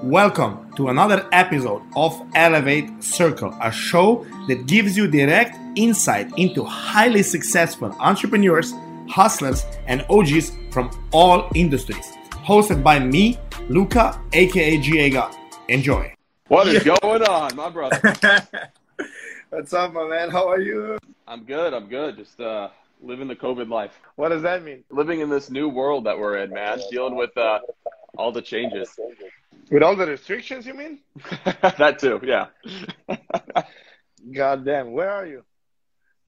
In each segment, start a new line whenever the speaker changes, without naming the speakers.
Welcome to another episode of Elevate Circle, a show that gives you direct insight into highly successful entrepreneurs, hustlers, and OGs from all industries. Hosted by me, Luca, aka Giega. Enjoy.
What is going on, my brother?
What's up, my man? How are you?
I'm good. I'm good. Just uh, living the COVID life.
What does that mean?
Living in this new world that we're in, man. Dealing with uh, all the changes.
With all the restrictions, you mean?
that too, yeah.
God damn. Where are you?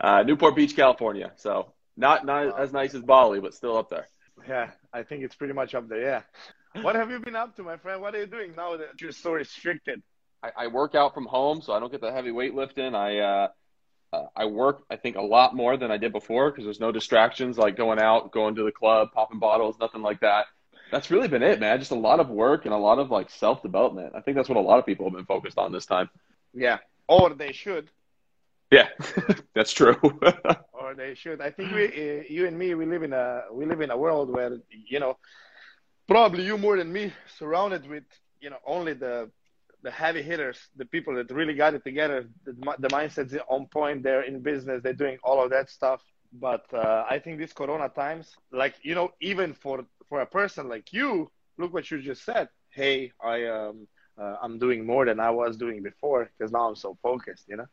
Uh, Newport Beach, California. So not not as nice as Bali, but still up there.
Yeah, I think it's pretty much up there. Yeah. What have you been up to, my friend? What are you doing now that you're so restricted?
I, I work out from home, so I don't get the heavy weightlifting. I uh, uh, I work, I think, a lot more than I did before because there's no distractions like going out, going to the club, popping bottles, nothing like that. That's really been it, man. Just a lot of work and a lot of like self development. I think that's what a lot of people have been focused on this time.
Yeah, or they should.
Yeah, that's true.
or they should. I think we, uh, you and me, we live in a we live in a world where you know, probably you more than me, surrounded with you know only the the heavy hitters, the people that really got it together, the, the mindset's on point. They're in business. They're doing all of that stuff. But uh, I think these Corona times, like you know, even for for a person like you, look what you just said. Hey, I um uh, I'm doing more than I was doing before because now I'm so focused. You know.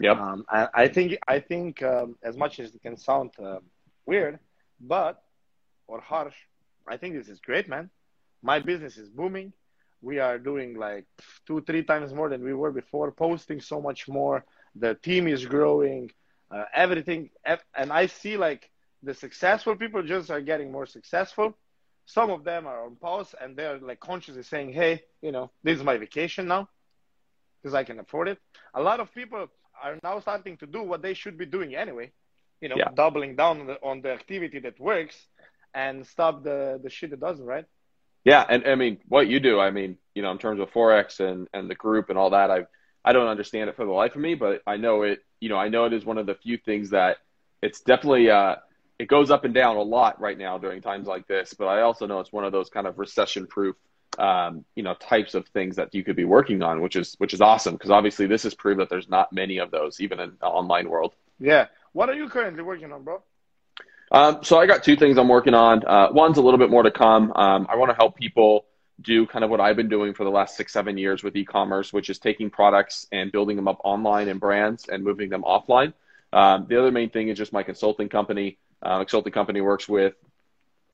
Yep.
Um, I, I think I think um, as much as it can sound uh, weird, but or harsh, I think this is great, man. My business is booming we are doing like two three times more than we were before posting so much more the team is growing uh, everything and i see like the successful people just are getting more successful some of them are on pause and they're like consciously saying hey you know this is my vacation now because i can afford it a lot of people are now starting to do what they should be doing anyway you know yeah. doubling down on the, on the activity that works and stop the the shit that doesn't right
yeah, and I mean what you do. I mean, you know, in terms of forex and and the group and all that, I I don't understand it for the life of me, but I know it. You know, I know it is one of the few things that it's definitely uh, it goes up and down a lot right now during times like this. But I also know it's one of those kind of recession proof, um, you know, types of things that you could be working on, which is which is awesome because obviously this has proved that there's not many of those even in the online world.
Yeah. What are you currently working on, bro?
Um, so I got two things I'm working on. Uh, one's a little bit more to come. Um, I want to help people do kind of what I've been doing for the last six, seven years with e-commerce, which is taking products and building them up online and brands and moving them offline. Um, the other main thing is just my consulting company. Uh, consulting company works with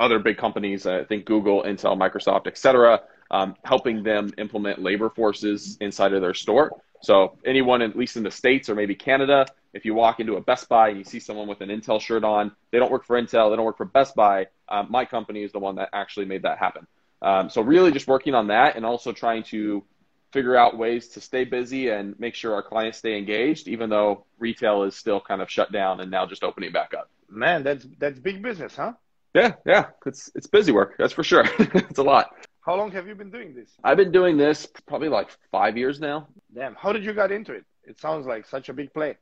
other big companies, I think Google, Intel, Microsoft, et cetera, um, helping them implement labor forces inside of their store. So anyone, at least in the States or maybe Canada, if you walk into a Best Buy and you see someone with an Intel shirt on, they don't work for Intel, they don't work for Best Buy. Um, my company is the one that actually made that happen. Um, so really just working on that and also trying to figure out ways to stay busy and make sure our clients stay engaged, even though retail is still kind of shut down and now just opening back up.
Man, that's that's big business, huh?
Yeah, yeah, it's it's busy work. That's for sure. it's a lot.
How long have you been doing this?
I've been doing this probably like five years now.
Damn, how did you get into it? It sounds like such a big play.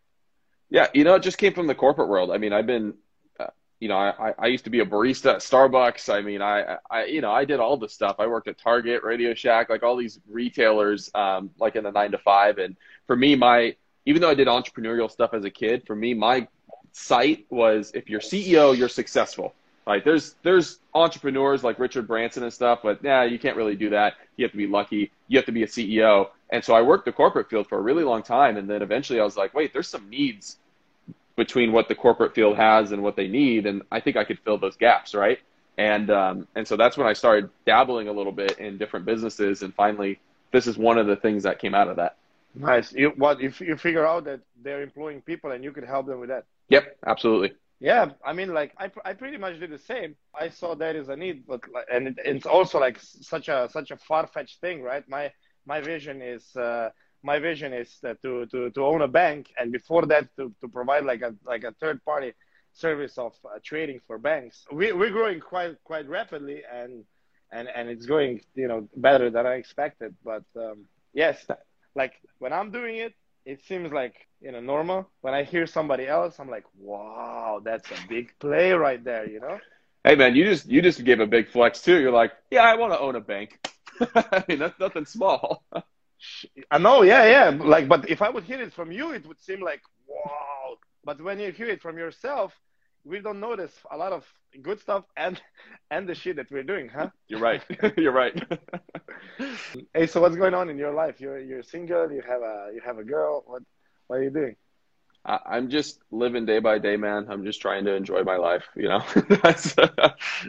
Yeah, you know, it just came from the corporate world. I mean, I've been, uh, you know, I, I used to be a barista at Starbucks. I mean, I, I, you know, I did all the stuff. I worked at Target, Radio Shack, like all these retailers, um, like in the nine to five. And for me, my, even though I did entrepreneurial stuff as a kid, for me, my sight was if you're CEO, you're successful. Right? There's there's entrepreneurs like Richard Branson and stuff, but yeah, you can't really do that. You have to be lucky. You have to be a CEO. And so I worked the corporate field for a really long time, and then eventually I was like, wait, there's some needs between what the corporate field has and what they need, and I think I could fill those gaps, right? And um, and so that's when I started dabbling a little bit in different businesses, and finally, this is one of the things that came out of that.
Nice. You, what if you figure out that they're employing people and you could help them with that?
Yep, absolutely.
Yeah, I mean, like I, I pretty much did the same. I saw there is a need, but and it, it's also like such a such a far fetched thing, right? My my vision is uh, my vision is to, to, to own a bank, and before that, to, to provide like a like a third party service of uh, trading for banks. We, we're growing quite quite rapidly, and and and it's going you know better than I expected. But um, yes, like when I'm doing it, it seems like you know normal. When I hear somebody else, I'm like, wow, that's a big play right there, you know.
Hey man, you just you just gave a big flex too. You're like, yeah, I want to own a bank. I mean, that's nothing small.
I know, yeah, yeah. Like, but if I would hear it from you, it would seem like wow. But when you hear it from yourself, we don't notice a lot of good stuff and and the shit that we're doing, huh?
You're right. you're right.
hey, so what's going on in your life? You're you're single. You have a you have a girl. What what are you doing?
I'm just living day by day, man. I'm just trying to enjoy my life. You know, that's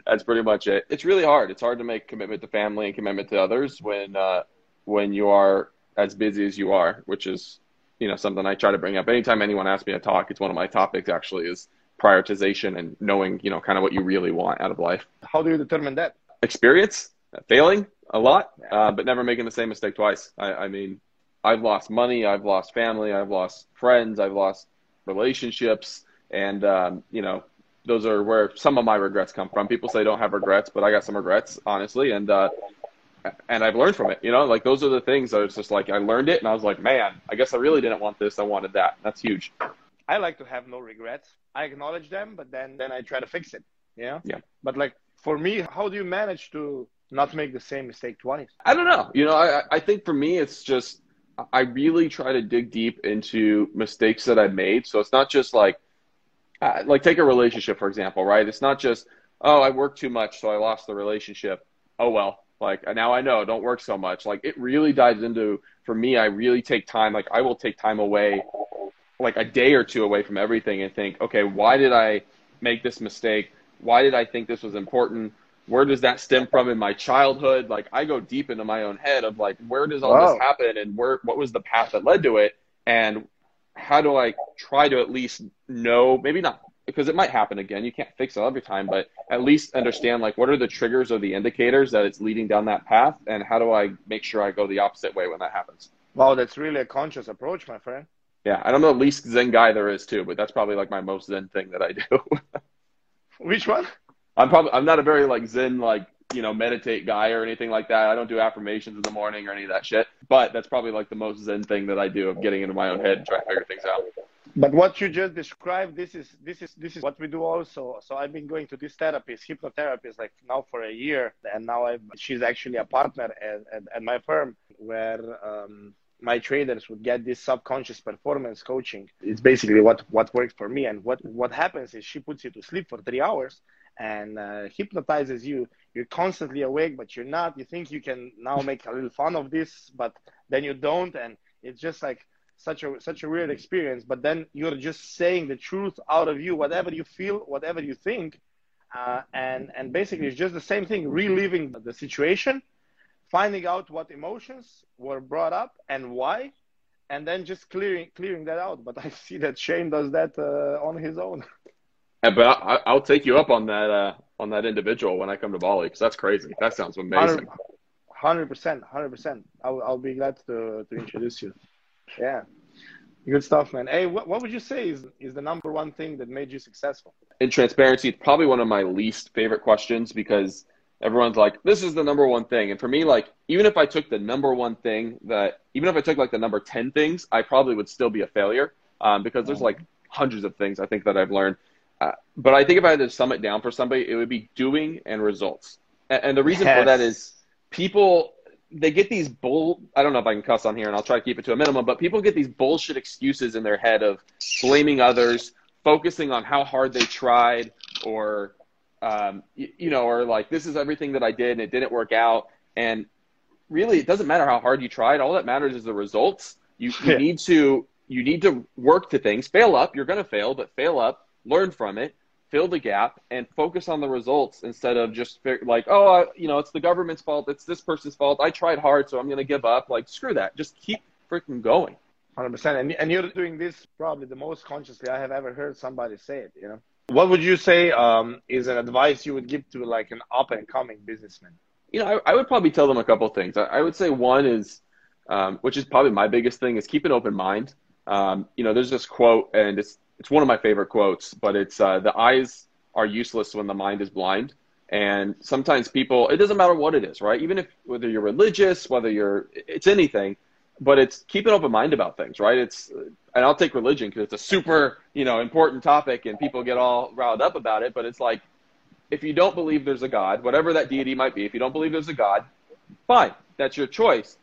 that's pretty much it. It's really hard. It's hard to make commitment to family and commitment to others when uh, when you are as busy as you are, which is you know something I try to bring up anytime anyone asks me to talk. It's one of my topics actually is prioritization and knowing you know kind of what you really want out of life.
How do you determine that?
Experience, failing a lot, uh, but never making the same mistake twice. I, I mean, I've lost money, I've lost family, I've lost friends, I've lost relationships, and um, you know those are where some of my regrets come from. People say don't have regrets, but I got some regrets, honestly, and uh, and I've learned from it. You know, like those are the things that it's just like I learned it, and I was like, man, I guess I really didn't want this. I wanted that. That's huge.
I like to have no regrets. I acknowledge them, but then then I try to fix it. Yeah.
Yeah.
But like for me, how do you manage to not make the same mistake twice?
I don't know. You know, I I think for me, it's just I really try to dig deep into mistakes that I've made. So it's not just like, uh, like take a relationship for example, right? It's not just oh I worked too much so I lost the relationship. Oh well, like now I know don't work so much. Like it really dives into for me. I really take time. Like I will take time away, like a day or two away from everything and think, okay, why did I make this mistake? Why did I think this was important? where does that stem from in my childhood? Like I go deep into my own head of like where does all wow. this happen and where what was the path that led to it and how do I try to at least know maybe not because it might happen again. You can't fix it every time, but at least understand like what are the triggers or the indicators that it's leading down that path and how do I make sure I go the opposite way when that happens.
Wow, that's really a conscious approach, my friend.
Yeah, and I don't know the least Zen guy there is too, but that's probably like my most Zen thing that I do.
Which one?
I'm probably I'm not a very like Zen like you know meditate guy or anything like that. I don't do affirmations in the morning or any of that shit. But that's probably like the most Zen thing that I do of getting into my own head and trying to figure things out.
But what you just described, this is this is this is what we do also. So I've been going to this therapist, hypnotherapist, like now for a year, and now i she's actually a partner at, at, at my firm where um, my traders would get this subconscious performance coaching. It's basically what what worked for me. And what what happens is she puts you to sleep for three hours and uh, hypnotizes you. You're constantly awake, but you're not. You think you can now make a little fun of this, but then you don't, and it's just like such a such a weird experience. But then you're just saying the truth out of you, whatever you feel, whatever you think, uh, and and basically it's just the same thing, reliving the situation, finding out what emotions were brought up and why, and then just clearing clearing that out. But I see that Shane does that uh, on his own.
but I, will take you up on that uh, on that individual when I come to Bali because that's crazy. That sounds amazing.
Hundred percent, hundred percent. I'll I'll be glad to to introduce you. Yeah, good stuff, man. Hey, what what would you say is is the number one thing that made you successful?
In transparency, it's probably one of my least favorite questions because everyone's like, "This is the number one thing," and for me, like, even if I took the number one thing that, even if I took like the number ten things, I probably would still be a failure um, because there's like hundreds of things I think that I've learned uh, but I think if I had to sum it down for somebody, it would be doing and results. And, and the reason yes. for that is people they get these bull I don't know if I can cuss on here and I'll try to keep it to a minimum, but people get these bullshit excuses in their head of blaming others, focusing on how hard they tried or um, you, you know, or like this is everything that I did and it didn't work out. And really, it doesn't matter how hard you tried. All that matters is the results. You, you need to you need to work to things. Fail up. You're going to fail, but fail up learn from it, fill the gap, and focus on the results instead of just like, oh, you know, it's the government's fault, it's this person's fault. I tried hard, so I'm going to give up. Like, screw that. Just keep freaking going.
100%. And, and you're doing this probably the most consciously I have ever heard somebody say it, you know? What would you say um, is an advice you would give to like an up and coming businessman?
You know, I, I, would probably tell them a couple things. I, I would say one is, um, which is probably my biggest thing, is keep an open mind. Um, you know, there's this quote, and it's it's one of my favorite quotes, but it's uh, the eyes are useless when the mind is blind. And sometimes people, it doesn't matter what it is, right? Even if whether you're religious, whether you're, it's anything, but it's keep an open mind about things, right? It's, and I'll take religion because it's a super, you know, important topic and people get all riled up about it. But it's like, if you don't believe there's a God, whatever that deity might be, if you don't believe there's a God, fine, that's your choice.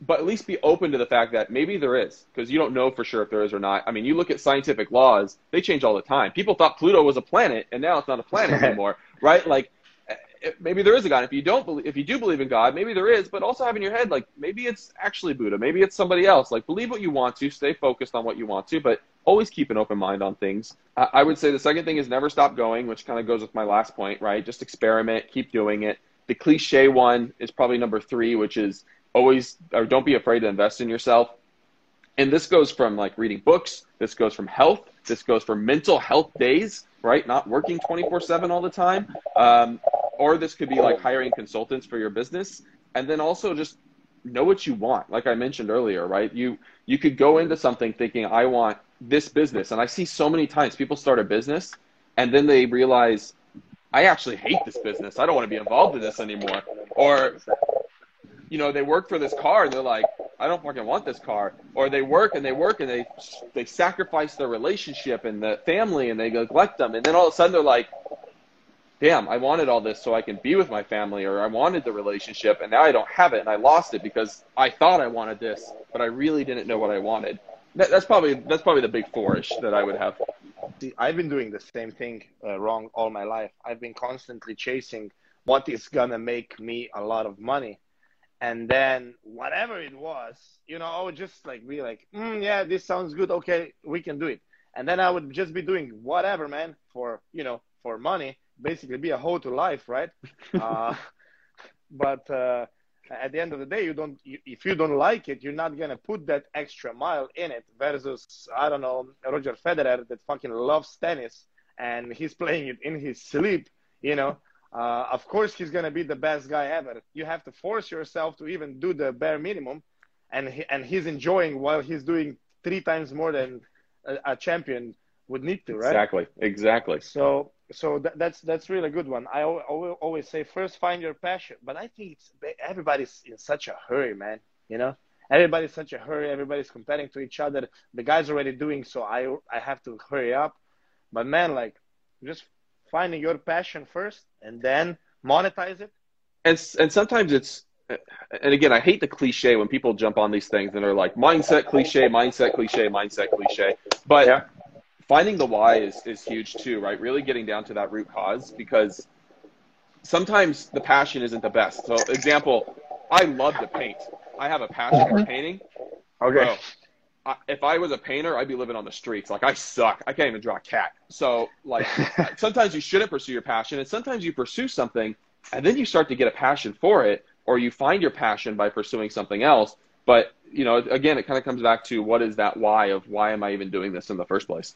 But at least be open to the fact that maybe there is, because you don't know for sure if there is or not. I mean, you look at scientific laws, they change all the time. People thought Pluto was a planet, and now it's not a planet anymore, right? Like, maybe there is a God. If you don't believe, if you do believe in God, maybe there is. But also have in your head, like maybe it's actually Buddha, maybe it's somebody else. Like believe what you want to, stay focused on what you want to, but always keep an open mind on things. I would say the second thing is never stop going, which kind of goes with my last point, right? Just experiment, keep doing it. The cliche one is probably number three, which is always or don't be afraid to invest in yourself. And this goes from like reading books, this goes from health, this goes for mental health days, right? Not working 24 7 all the time. Um, or this could be like hiring consultants for your business. And then also just know what you want. Like i mentioned earlier right? You you could go into something thinking i want this business. And i see so many times people start a business and then they realize i actually hate this business. I don't want to be involved in this anymore. Or you know they work for this car and they're like i don't fucking want this car or they work and they work and they they sacrifice their relationship and the family and they neglect them and then all of a sudden they're like damn, I wanted all this so I can be with my family, or I wanted the relationship, and now I don't have it, and I lost it because I thought I wanted this, but I really didn't know what I wanted. That, that's probably that's probably the big fourish that I would have.
See, I've been doing the same thing uh, wrong all my life. I've been constantly chasing what is gonna make me a lot of money, and then whatever it was, you know, I would just like be like, mm, yeah, this sounds good. Okay, we can do it. And then I would just be doing whatever, man, for you know, for money basically be a hoe to life, right? uh, but uh, at the end of the day, you don't. You, if you don't like it, you're not gonna put that extra mile in it. Versus, I don't know, Roger Federer that fucking loves tennis and he's playing it in his sleep. You know, uh, of course he's gonna be the best guy ever. You have to force yourself to even do the bare minimum, and he, and he's enjoying while he's doing three times more than a, a champion would need to, right?
Exactly, exactly.
So so that, that's that's really a good one. I always say first find your passion, but I think it's everybody's in such a hurry, man. You know, everybody's such a hurry. Everybody's comparing to each other. The guy's already doing so. I I have to hurry up. But man, like just finding your passion first and then monetize it.
And and sometimes it's and again, I hate the cliche when people jump on these things and they're like mindset cliche, mindset cliche, mindset cliche. But yeah finding the why is, is huge too, right? Really getting down to that root cause because sometimes the passion isn't the best. So, example, I love to paint. I have a passion for mm-hmm. painting.
Okay. Bro,
I, if I was a painter, I'd be living on the streets. Like I suck. I can't even draw a cat. So like uh, sometimes you shouldn't pursue your passion, and sometimes you pursue something, and then you start to get a passion for it, or you find your passion by pursuing something else. But you know, again, it kind of comes back to what is that why of why am I even doing this in the first place?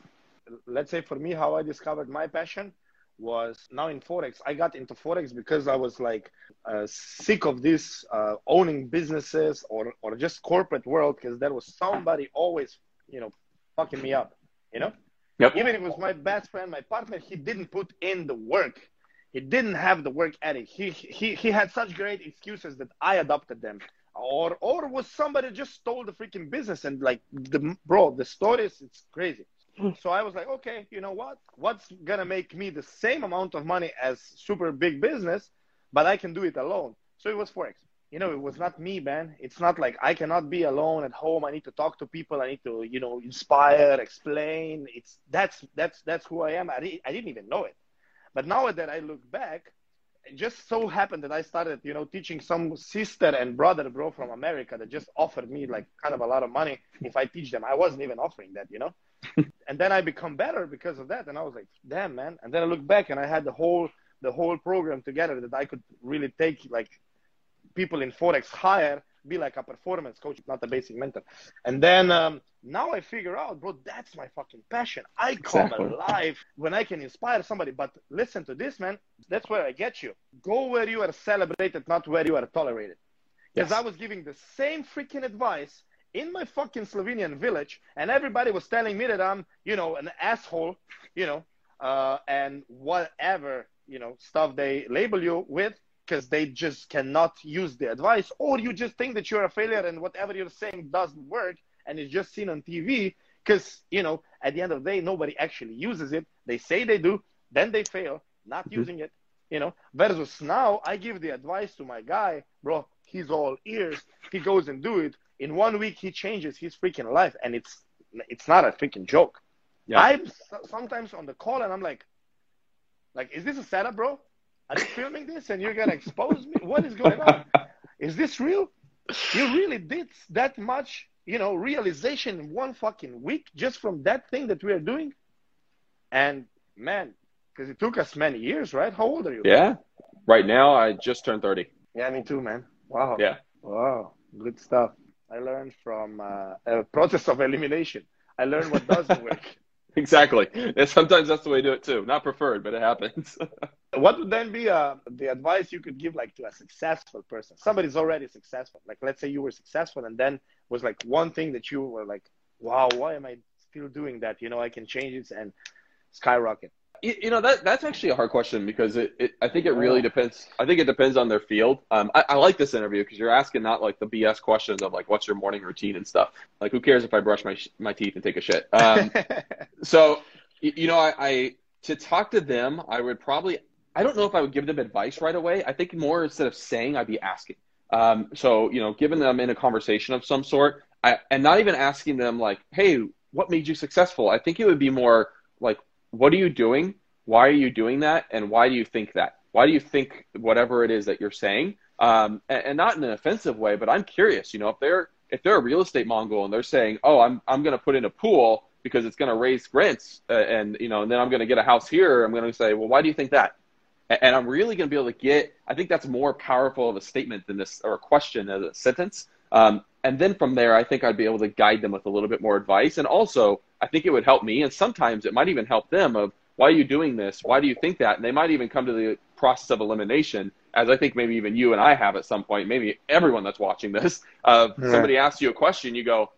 let's say for me, how I discovered my passion was now in forex. I got into forex because I was like uh, sick of this uh, owning businesses or or just corporate world because there was somebody always you know fucking me up. You know,
yep.
even if it was my best friend, my partner, he didn't put in the work. He didn't have the work ethic. He he he had such great excuses that I adopted them. Or or was somebody just stole the freaking business and like the bro the stories it's crazy so I was like, okay, you know what? What's gonna make me the same amount of money as super big business, but I can do it alone? So it was forex. You know, it was not me, man. It's not like I cannot be alone at home. I need to talk to people. I need to, you know, inspire, explain. It's that's that's that's who I am. I, I didn't even know it, but now that I look back, it just so happened that I started, you know, teaching some sister and brother, bro, from America that just offered me like kind of a lot of money if I teach them. I wasn't even offering that, you know and then I become better because of that. And I was like, damn, man. And then I look back and I had the whole the whole program together that I could really take like people in forex higher, be like a performance coach, not a basic mentor. And then um, now I figure out, bro, that's my fucking passion. I come exactly. alive when I can inspire somebody. But listen to this, man. That's where I get you. Go where you are celebrated, not where you are tolerated. Because yes. I was giving the same freaking advice in my fucking Slovenian village, and everybody was telling me that I'm, you know, an asshole, you know, uh, and whatever, you know, stuff they label you with, because they just cannot use the advice, or you just think that you're a failure and whatever you're saying doesn't work, and it's just seen on TV, because, you know, at the end of the day, nobody actually uses it. They say they do, then they fail, not mm-hmm. using it, you know, versus now I give the advice to my guy bro, he's all ears. He goes and do it. In one week, he changes his freaking life, and it's it's not a freaking joke. Yeah. I'm sometimes on the call, and I'm like, like, is this a setup, bro? Are you filming this, and you're gonna expose me? What is going on? Is this real? You really did that much, you know, realization in one fucking week just from that thing that we are doing? And man, because it took us many years, right? How old are you?
Yeah. Right now, I just turned 30.
Yeah, me too, man. Wow.
Yeah.
Wow. Good stuff. I learned from uh, a process of elimination. I learned what doesn't work.
exactly. And sometimes that's the way to do it too. Not preferred, but it happens.
what would then be uh, the advice you could give like to a successful person? Somebody's already successful. Like let's say you were successful and then was like one thing that you were like, wow, why am I still doing that? You know, I can change it and skyrocket.
You know that that's actually a hard question because it, it I think it really depends. I think it depends on their field. Um, I, I like this interview because you're asking not like the BS questions of like what's your morning routine and stuff. Like who cares if I brush my my teeth and take a shit. Um, so you know I, I to talk to them I would probably I don't know if I would give them advice right away. I think more instead of saying I'd be asking. Um, so you know giving them in a conversation of some sort I, and not even asking them like hey what made you successful. I think it would be more like what are you doing? Why are you doing that? And why do you think that? Why do you think whatever it is that you're saying? Um, and, and, not in an offensive way, but I'm curious. You know, if they're if they're a real estate mongol and they're saying, "Oh, I'm I'm going to put in a pool because it's going to raise rents," uh, and you know, and then I'm going to get a house here, I'm going to say, "Well, why do you think that?" And, I'm really going to be able to get. I think that's more powerful of a statement than this or a question as a sentence. Um, and then from there, I think I'd be able to guide them with a little bit more advice, and also I think it would help me, and sometimes it might even help them. Of why are you doing this? Why do you think that? And they might even come to the process of elimination, as I think maybe even you and I have at some point. Maybe everyone that's watching this. Uh, yeah. Somebody asks you a question, you go,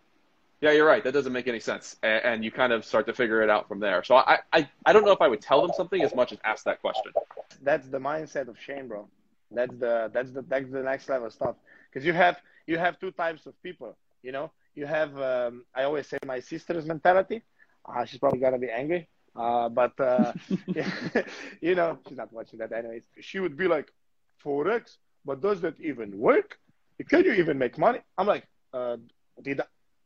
"Yeah, you're right. That doesn't make any sense," and, and you kind of start to figure it out from there. So I, I, I don't know if I would tell them something as much as ask that question.
That's the mindset of Shane, bro. That's the that's the that's the next level stuff. Because you have you have two types of people. You know, you have um, I always say my sister's mentality. Uh, she's probably gonna be angry, uh, but uh, you know she's not watching that anyways. She would be like, forex, but does that even work? Can you even make money? I'm like, uh, did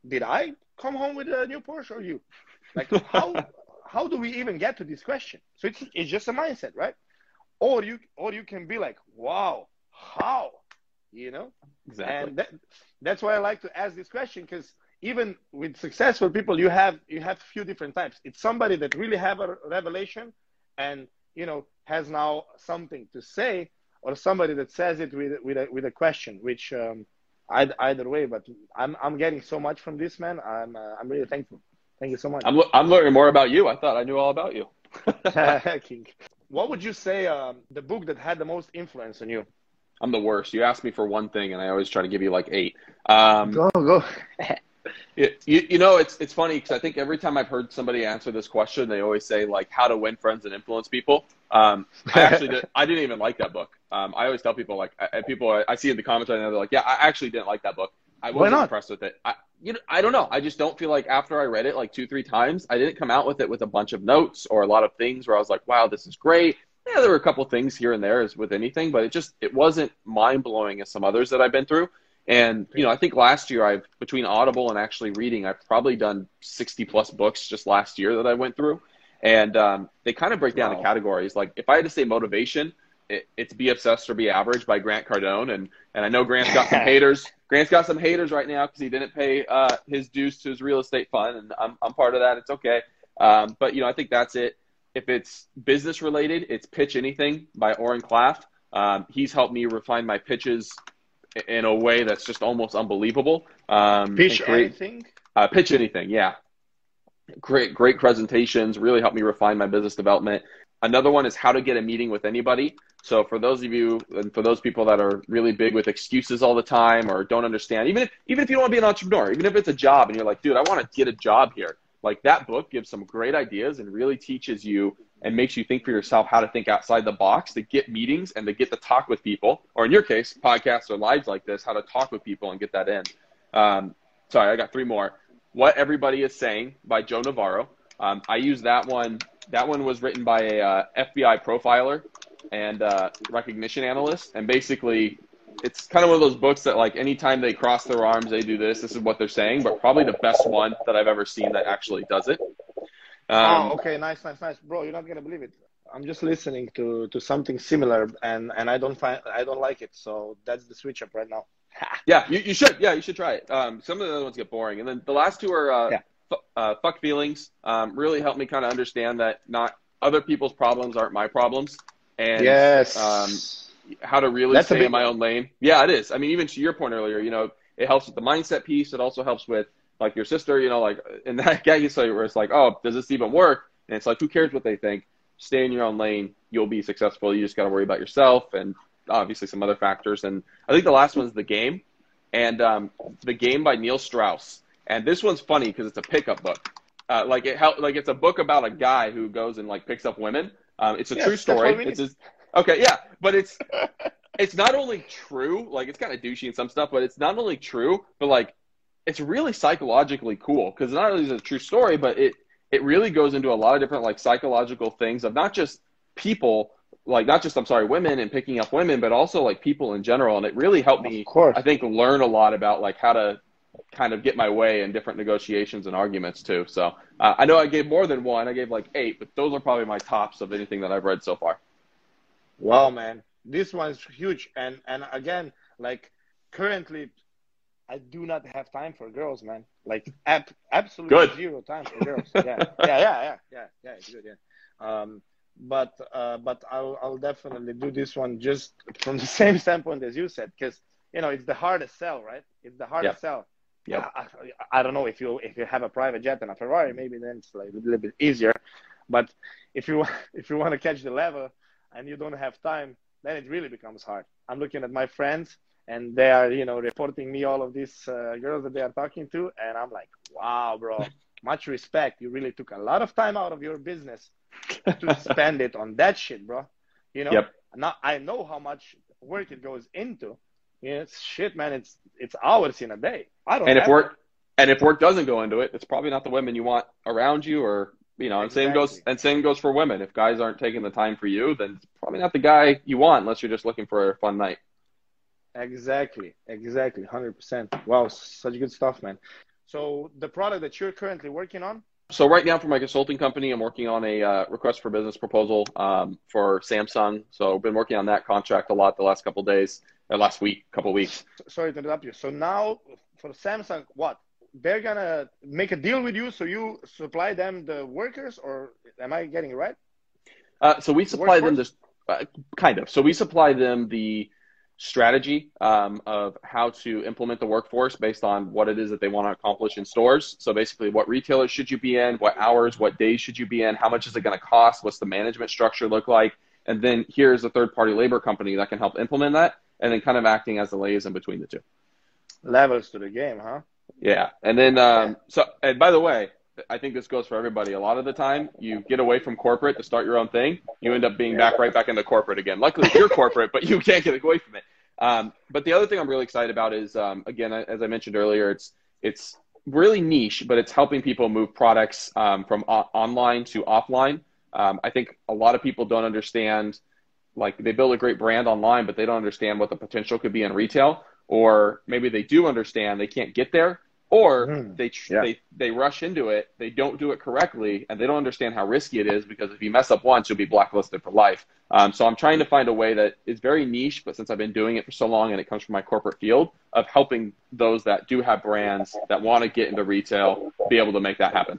did I come home with a new Porsche or you? Like how how do we even get to this question? So it's it's just a mindset, right? Or you or you can be like, wow, how? You know?
Exactly.
And that, that's why I like to ask this question because even with successful people, you have you have a few different types. It's somebody that really have a revelation and you know has now something to say, or somebody that says it with with a, with a question, which um, either way. But I'm I'm getting so much from this man. I'm uh, I'm really thankful. Thank you so much.
I'm I'm learning more about you. I thought I knew all about you.
King. What would you say um, the book that had the most influence on you?
I'm the worst. You ask me for one thing, and I always try to give you like eight. Um,
go go.
You, you know, it's it's funny because I think every time I've heard somebody answer this question, they always say like how to win friends and influence people. Um, I actually did, I didn't even like that book. Um, I always tell people like I, people I, I see in the comments right now they're like, yeah, I actually didn't like that book. I wasn't impressed with it. I, you know, I don't know. I just don't feel like after I read it like two three times, I didn't come out with it with a bunch of notes or a lot of things where I was like, wow, this is great yeah, there were a couple things here and there as with anything, but it just it wasn't mind blowing as some others that I've been through. And you know, I think last year I've between Audible and actually reading, I've probably done sixty plus books just last year that I went through, and um, they kind of break down wow. the categories. Like if I had to say motivation, it, it's "Be Obsessed or Be Average" by Grant Cardone, and and I know Grant's got some haters. Grant's got some haters right now because he didn't pay uh, his dues to his real estate fund, and I'm I'm part of that. It's okay, um, but you know I think that's it. If it's business related, it's Pitch Anything by Oren Klaff. Um, he's helped me refine my pitches in a way that's just almost unbelievable. Um,
pitch create, anything?
Uh, pitch anything, yeah. Great, great presentations. Really helped me refine my business development. Another one is how to get a meeting with anybody. So for those of you and for those people that are really big with excuses all the time or don't understand, even if even if you don't want to be an entrepreneur, even if it's a job and you're like, dude, I want to get a job here like that book gives some great ideas and really teaches you and makes you think for yourself how to think outside the box to get meetings and to get to talk with people, or in your case, podcasts or lives like this, how to talk with people and get that in. Um, sorry, I got three more. What Everybody is Saying by Joe Navarro. Um, I use that one. That one was written by a uh, FBI profiler and uh, recognition analyst. And basically, it's kind of one of those books that like anytime they cross their arms, they do this. This is what they're saying, but probably the best one that I've ever seen that actually does it.
Um, oh, okay, nice, nice, nice, bro. You're not gonna believe it. I'm just listening to to something similar, and and I don't find I don't like it. So that's the switch up right now.
yeah, you, you should. Yeah, you should try it. Um, some of the other ones get boring, and then the last two are uh, yeah. f- uh, fuck feelings. Um, really helped me kind of understand that not other people's problems aren't my problems, and
yes.
How to really That's stay in my own lane. Yeah, it is. I mean, even to your point earlier, you know, it helps with the mindset piece. It also helps with like your sister, you know, like in that guy you say where it's like, oh, does this even work? And it's like, who cares what they think? Stay in your own lane. You'll be successful. You just got to worry about yourself and obviously some other factors. And I think the last one is the game, and um, the game by Neil Strauss. And this one's funny because it's a pickup book. Uh, like it help, like it's a book about a guy who goes and like picks up women. Um, it's a yes, true story. It's his, Okay, yeah, but it's it's not only true, like it's kind of douchey and some stuff, but it's not only true, but like it's really psychologically cool because not only is it a true story, but it it really goes into a lot of different like psychological things of not just people, like not just I'm sorry, women and picking up women, but also like people in general, and it really helped me, I think, learn a lot about like how to kind of get my way in different negotiations and arguments too. So uh, I know I gave more than one. I gave like eight, but those are probably my tops of anything that I've read so far.
Wow, man, this one's huge. And and again, like currently, I do not have time for girls, man. Like ab- absolutely good. zero time for girls. yeah, yeah, yeah, yeah, yeah, yeah. It's good. Yeah. Um, but uh, but I'll I'll definitely do this one just from the same standpoint as you said, because you know it's the hardest sell, right? It's the hardest yep. sell. Yeah, I, I, don't know if you if you have a private jet and a Ferrari, maybe then it's like a little bit easier. But if you if you want to catch the level, and you don't have time, then it really becomes hard. I'm looking at my friends and they are, you know, reporting me all of these uh, girls that they are talking to. And I'm like, wow, bro, much respect. You really took a lot of time out of your business to spend it on that shit, bro. You know,
yep.
now I know how much work it goes into. You know, it's shit, man. It's, it's hours in a day. I don't
and if work, and if work doesn't go into it, it's probably not the women you want around you or you know, and exactly. same goes and same goes for women. If guys aren't taking the time for you, then it's probably not the guy you want unless you're just looking for a fun night.
Exactly, exactly, hundred percent. Wow, such good stuff, man. So the product that you're currently working on.
So right now, for my consulting company, I'm working on a uh, request for business proposal um, for Samsung. So I've been working on that contract a lot the last couple days, or last week, couple weeks.
Sorry to interrupt you. So now for Samsung, what they're gonna make a deal with you, so you supply them the workers, or am I getting it right?
Uh, so we supply them this uh, kind of. So we supply them the strategy um, of how to implement the workforce based on what it is that they want to accomplish in stores. So basically, what retailers should you be in? What hours? What days should you be in? How much is it going to cost? What's the management structure look like? And then here's a third party labor company that can help implement that, and then kind of acting as the liaison between the two.
Levels to the game, huh?
Yeah, and then um, so and by the way, I think this goes for everybody. A lot of the time, you get away from corporate to start your own thing, you end up being back right back into corporate again. Luckily, you're corporate, but you can't get away from it. Um, but the other thing I'm really excited about is, um, again, as I mentioned earlier, it's it's really niche, but it's helping people move products um, from o- online to offline. Um, I think a lot of people don't understand, like they build a great brand online, but they don't understand what the potential could be in retail or maybe they do understand they can't get there or mm, they, yeah. they they rush into it they don't do it correctly and they don't understand how risky it is because if you mess up once you'll be blacklisted for life. Um, so i'm trying to find a way that is very niche but since i've been doing it for so long and it comes from my corporate field of helping those that do have brands that want to get into retail be able to make that happen.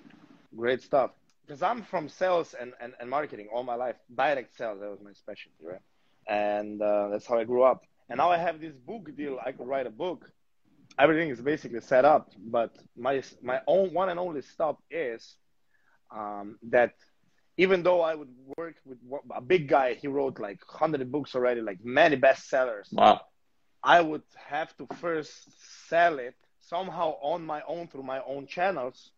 Great stuff. Because i'm from sales and, and, and marketing all my life. Direct sales that was my specialty right? And uh, that's how i grew up and now I have this book deal. I could write a book. Everything is basically set up, but my my own one and only stop is um, that even though I would work with a big guy, he wrote like hundred books already, like many bestsellers.
Wow.
I would have to first sell it somehow on my own through my own channels,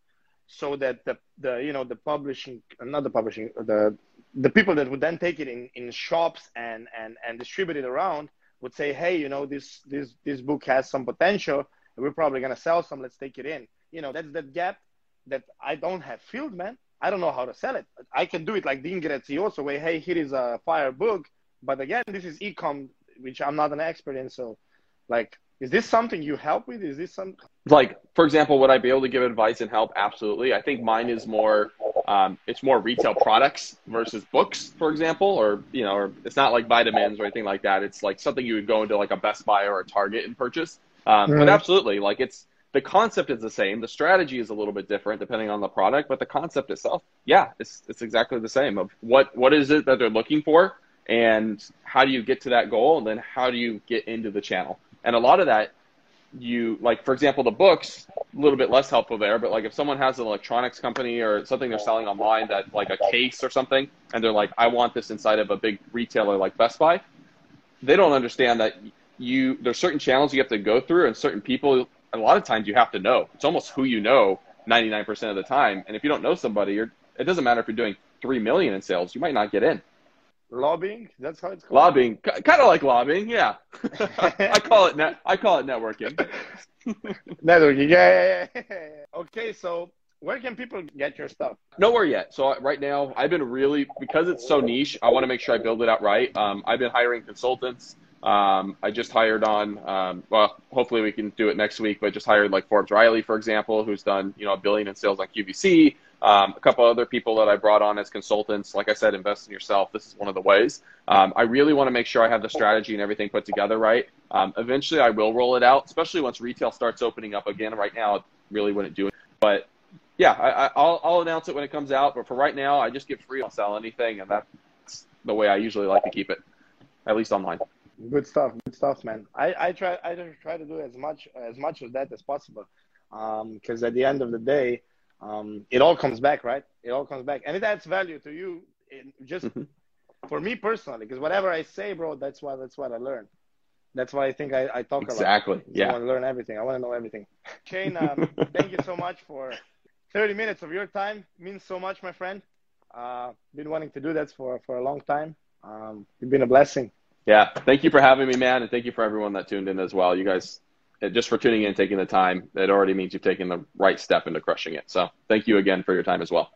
so that the the you know the publishing, not the publishing, the the people that would then take it in, in shops and, and, and distribute it around would say, hey, you know, this this this book has some potential. We're probably gonna sell some. Let's take it in. You know, that's that gap that I don't have filled, man. I don't know how to sell it. I can do it like Dean Graziosi way. Hey, here is a fire book, but again, this is ecom. which I'm not an expert in. So, like, is this something you help with? Is this some
like, for example, would I be able to give advice and help? Absolutely. I think mine is more, um, it's more retail products versus books, for example, or you know, or it's not like vitamins or anything like that. It's like something you would go into like a Best Buy or a Target and purchase. Um, mm-hmm. But absolutely, like it's the concept is the same. The strategy is a little bit different depending on the product, but the concept itself, yeah, it's it's exactly the same. Of what what is it that they're looking for, and how do you get to that goal, and then how do you get into the channel. And a lot of that, you like, for example, the books, a little bit less helpful there. But like, if someone has an electronics company or something they're selling online that like a case or something, and they're like, I want this inside of a big retailer like Best Buy, they don't understand that you there's certain channels you have to go through and certain people a lot of times you have to know. It's almost who you know 99% of the time. And if you don't know somebody, you're, it doesn't matter if you're doing 3 million in sales, you might not get in.
Lobbying? That's how it's called.
Lobbying, kind of like lobbying, yeah. I call it net. I call it networking.
networking, yeah, yeah, yeah. Okay, so where can people get your stuff?
Nowhere yet. So right now, I've been really because it's so niche. I want to make sure I build it out right. Um, I've been hiring consultants. Um, I just hired on, um, well, hopefully we can do it next week, but just hired like Forbes Riley, for example, who's done, you know, a billion in sales on QVC. Um, a couple other people that I brought on as consultants. Like I said, invest in yourself. This is one of the ways. Um, I really want to make sure I have the strategy and everything put together right. Um, eventually, I will roll it out, especially once retail starts opening up again. Right now, it really wouldn't do it. But yeah, I, will I'll announce it when it comes out. But for right now, I just get free. I'll sell anything, and that's the way I usually like to keep it, at least online.
Good stuff. Good stuff, man. I, I try I try to do as much as much of that as possible, because um, at the end of the day, um, it all comes back, right? It all comes back, and it adds value to you. Just mm-hmm. for me personally, because whatever I say, bro, that's what that's what I learn. That's why I think I, I talk about exactly.
Yeah.
I want to learn everything. I want to know everything. Shane, um, thank you so much for 30 minutes of your time. It means so much, my friend. Uh, been wanting to do that for for a long time. Um, you've been a blessing.
Yeah. Thank you for having me, man. And thank you for everyone that tuned in as well. You guys, Uh, just for tuning in taking the time, it already means you've taken the right step into crushing it. So thank you again for your time as well.